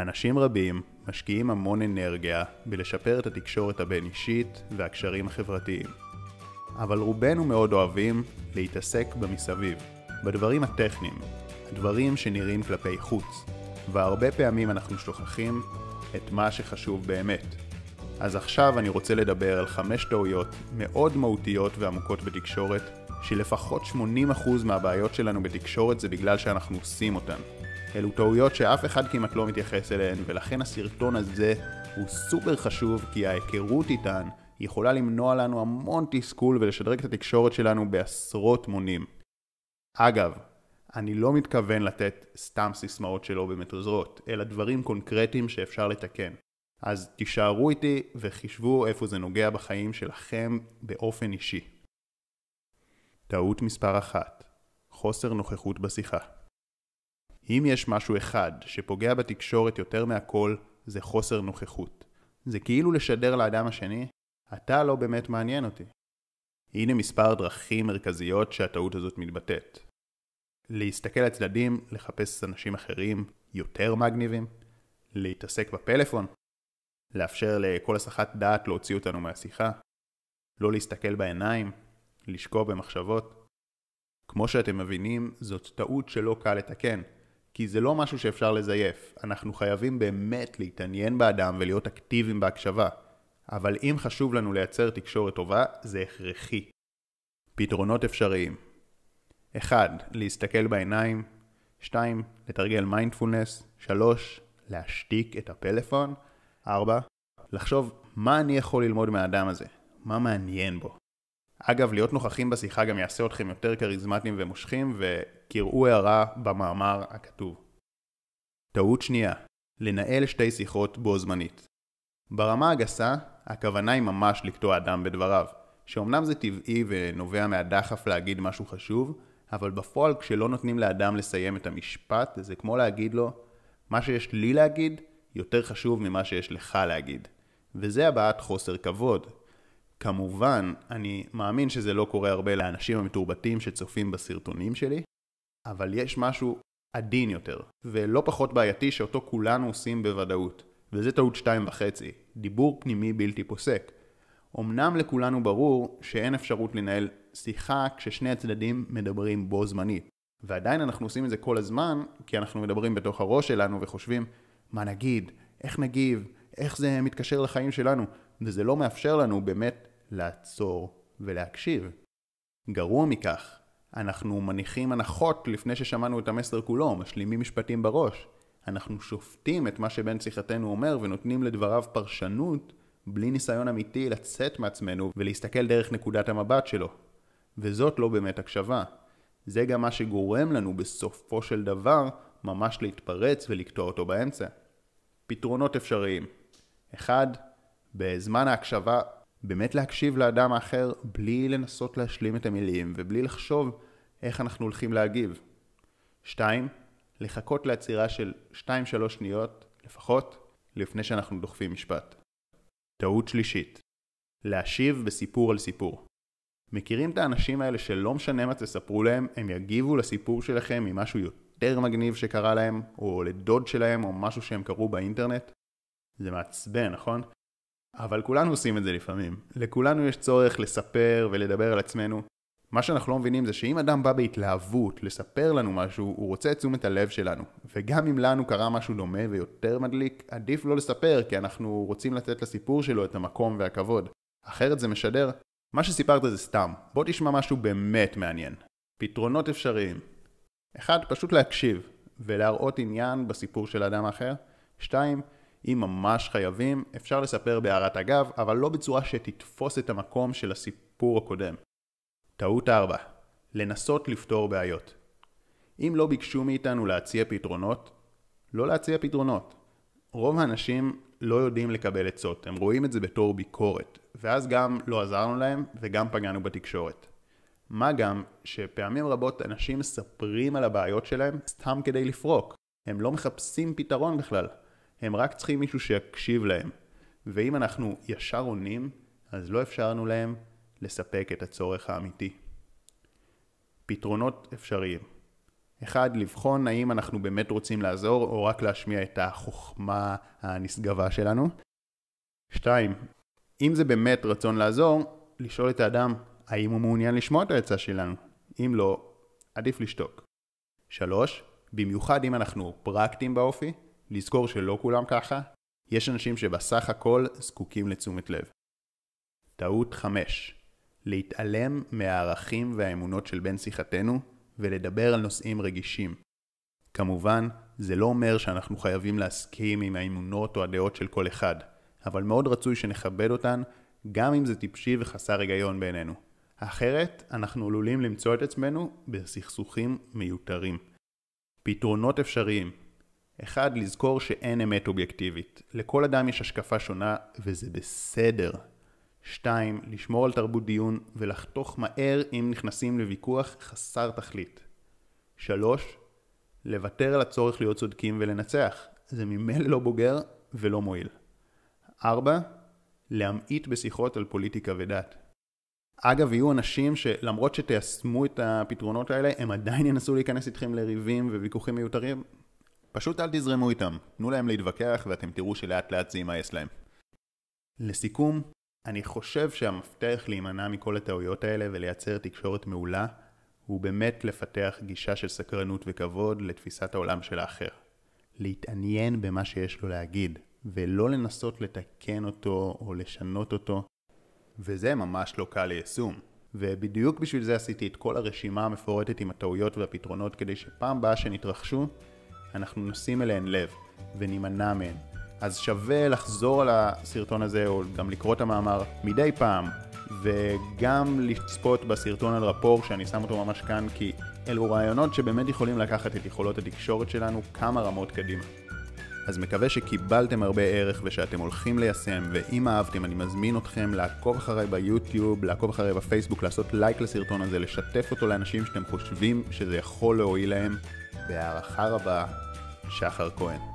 אנשים רבים משקיעים המון אנרגיה בלשפר את התקשורת הבין-אישית והקשרים החברתיים. אבל רובנו מאוד אוהבים להתעסק במסביב, בדברים הטכניים, הדברים שנראים כלפי חוץ, והרבה פעמים אנחנו שוכחים את מה שחשוב באמת. אז עכשיו אני רוצה לדבר על חמש טעויות מאוד מהותיות ועמוקות בתקשורת, שלפחות 80% מהבעיות שלנו בתקשורת זה בגלל שאנחנו עושים אותן. אלו טעויות שאף אחד כמעט לא מתייחס אליהן, ולכן הסרטון הזה הוא סופר חשוב, כי ההיכרות איתן יכולה למנוע לנו המון תסכול ולשדרג את התקשורת שלנו בעשרות מונים. אגב, אני לא מתכוון לתת סתם סיסמאות שלא באמת עוזרות, אלא דברים קונקרטיים שאפשר לתקן. אז תישארו איתי וחישבו איפה זה נוגע בחיים שלכם באופן אישי. טעות מספר אחת חוסר נוכחות בשיחה. אם יש משהו אחד שפוגע בתקשורת יותר מהכל, זה חוסר נוכחות. זה כאילו לשדר לאדם השני, אתה לא באמת מעניין אותי. הנה מספר דרכים מרכזיות שהטעות הזאת מתבטאת. להסתכל לצדדים, לחפש אנשים אחרים יותר מגניבים, להתעסק בפלאפון, לאפשר לכל הסחת דעת להוציא אותנו מהשיחה, לא להסתכל בעיניים, לשקוע במחשבות. כמו שאתם מבינים, זאת טעות שלא קל לתקן, כי זה לא משהו שאפשר לזייף. אנחנו חייבים באמת להתעניין באדם ולהיות אקטיביים בהקשבה. אבל אם חשוב לנו לייצר תקשורת טובה, זה הכרחי. פתרונות אפשריים 1. להסתכל בעיניים 2. לתרגל מיינדפולנס 3. להשתיק את הפלאפון 4. לחשוב מה אני יכול ללמוד מהאדם הזה, מה מעניין בו. אגב, להיות נוכחים בשיחה גם יעשה אתכם יותר כריזמטיים ומושכים, וקראו הערה במאמר הכתוב. טעות שנייה, לנהל שתי שיחות בו זמנית. ברמה הגסה, הכוונה היא ממש לקטוע אדם בדבריו, שאומנם זה טבעי ונובע מהדחף להגיד משהו חשוב, אבל בפועל כשלא נותנים לאדם לסיים את המשפט, זה כמו להגיד לו, מה שיש לי להגיד יותר חשוב ממה שיש לך להגיד. וזה הבעת חוסר כבוד. כמובן, אני מאמין שזה לא קורה הרבה לאנשים המתורבתים שצופים בסרטונים שלי, אבל יש משהו עדין יותר, ולא פחות בעייתי שאותו כולנו עושים בוודאות, וזה טעות שתיים וחצי, דיבור פנימי בלתי פוסק. אמנם לכולנו ברור שאין אפשרות לנהל שיחה כששני הצדדים מדברים בו זמנית, ועדיין אנחנו עושים את זה כל הזמן, כי אנחנו מדברים בתוך הראש שלנו וחושבים מה נגיד, איך נגיב, איך זה מתקשר לחיים שלנו, וזה לא מאפשר לנו באמת לעצור ולהקשיב. גרוע מכך, אנחנו מניחים הנחות לפני ששמענו את המסר כולו, משלימים משפטים בראש. אנחנו שופטים את מה שבן שיחתנו אומר ונותנים לדבריו פרשנות בלי ניסיון אמיתי לצאת מעצמנו ולהסתכל דרך נקודת המבט שלו. וזאת לא באמת הקשבה. זה גם מה שגורם לנו בסופו של דבר ממש להתפרץ ולקטוע אותו באמצע. פתרונות אפשריים 1. בזמן ההקשבה באמת להקשיב לאדם האחר בלי לנסות להשלים את המילים ובלי לחשוב איך אנחנו הולכים להגיב. 2. לחכות לעצירה של 2-3 שניות לפחות לפני שאנחנו דוחפים משפט. טעות שלישית להשיב בסיפור על סיפור. מכירים את האנשים האלה שלא משנה מה תספרו להם, הם יגיבו לסיפור שלכם ממשהו יותר מגניב שקרה להם, או לדוד שלהם, או משהו שהם קראו באינטרנט? זה מעצבן, נכון? אבל כולנו עושים את זה לפעמים. לכולנו יש צורך לספר ולדבר על עצמנו. מה שאנחנו לא מבינים זה שאם אדם בא בהתלהבות לספר לנו משהו, הוא רוצה את תשומת הלב שלנו. וגם אם לנו קרה משהו דומה ויותר מדליק, עדיף לא לספר, כי אנחנו רוצים לתת לסיפור שלו את המקום והכבוד. אחרת זה משדר, מה שסיפרת זה סתם. בוא תשמע משהו באמת מעניין. פתרונות אפשריים 1. פשוט להקשיב ולהראות עניין בסיפור של אדם אחר. 2. אם ממש חייבים, אפשר לספר בהערת אגב, אבל לא בצורה שתתפוס את המקום של הסיפור הקודם. טעות 4. לנסות לפתור בעיות. אם לא ביקשו מאיתנו להציע פתרונות, לא להציע פתרונות. רוב האנשים לא יודעים לקבל עצות, הם רואים את זה בתור ביקורת, ואז גם לא עזרנו להם וגם פגענו בתקשורת. מה גם שפעמים רבות אנשים מספרים על הבעיות שלהם סתם כדי לפרוק. הם לא מחפשים פתרון בכלל. הם רק צריכים מישהו שיקשיב להם. ואם אנחנו ישר עונים, אז לא אפשרנו להם לספק את הצורך האמיתי. פתרונות אפשריים אחד, לבחון האם אנחנו באמת רוצים לעזור או רק להשמיע את החוכמה הנשגבה שלנו. שתיים, אם זה באמת רצון לעזור, לשאול את האדם האם הוא מעוניין לשמוע את העצה שלנו. אם לא, עדיף לשתוק. שלוש, במיוחד אם אנחנו פרקטיים באופי, לזכור שלא כולם ככה, יש אנשים שבסך הכל זקוקים לתשומת לב. טעות 5. להתעלם מהערכים והאמונות של בן שיחתנו ולדבר על נושאים רגישים. כמובן, זה לא אומר שאנחנו חייבים להסכים עם האמונות או הדעות של כל אחד, אבל מאוד רצוי שנכבד אותן, גם אם זה טיפשי וחסר היגיון בעינינו. אחרת, אנחנו עלולים למצוא את עצמנו בסכסוכים מיותרים. פתרונות אפשריים 1. לזכור שאין אמת אובייקטיבית. לכל אדם יש השקפה שונה, וזה בסדר. 2. לשמור על תרבות דיון ולחתוך מהר אם נכנסים לוויכוח חסר תכלית. 3. לוותר על הצורך להיות צודקים ולנצח. זה ממילא לא בוגר ולא מועיל. 4. להמעיט בשיחות על פוליטיקה ודת. אגב, יהיו אנשים שלמרות שתיישמו את הפתרונות האלה, הם עדיין ינסו להיכנס איתכם לריבים וויכוחים מיותרים. פשוט אל תזרמו איתם, תנו להם להתווכח ואתם תראו שלאט לאט זה יימאס להם. לסיכום, אני חושב שהמפתח להימנע מכל הטעויות האלה ולייצר תקשורת מעולה הוא באמת לפתח גישה של סקרנות וכבוד לתפיסת העולם של האחר. להתעניין במה שיש לו להגיד, ולא לנסות לתקן אותו או לשנות אותו, וזה ממש לא קל ליישום. ובדיוק בשביל זה עשיתי את כל הרשימה המפורטת עם הטעויות והפתרונות כדי שפעם באה שנתרחשו, אנחנו נשים אליהן לב ונימנע מהן. אז שווה לחזור על הסרטון הזה או גם לקרוא את המאמר מדי פעם וגם לצפות בסרטון על רפור שאני שם אותו ממש כאן כי אלו רעיונות שבאמת יכולים לקחת את יכולות התקשורת שלנו כמה רמות קדימה. אז מקווה שקיבלתם הרבה ערך ושאתם הולכים ליישם, ואם אהבתם אני מזמין אתכם לעקוב אחריי ביוטיוב, לעקוב אחריי בפייסבוק, לעשות לייק לסרטון הזה, לשתף אותו לאנשים שאתם חושבים שזה יכול להועיל להם. בהערכה רבה, שחר כהן.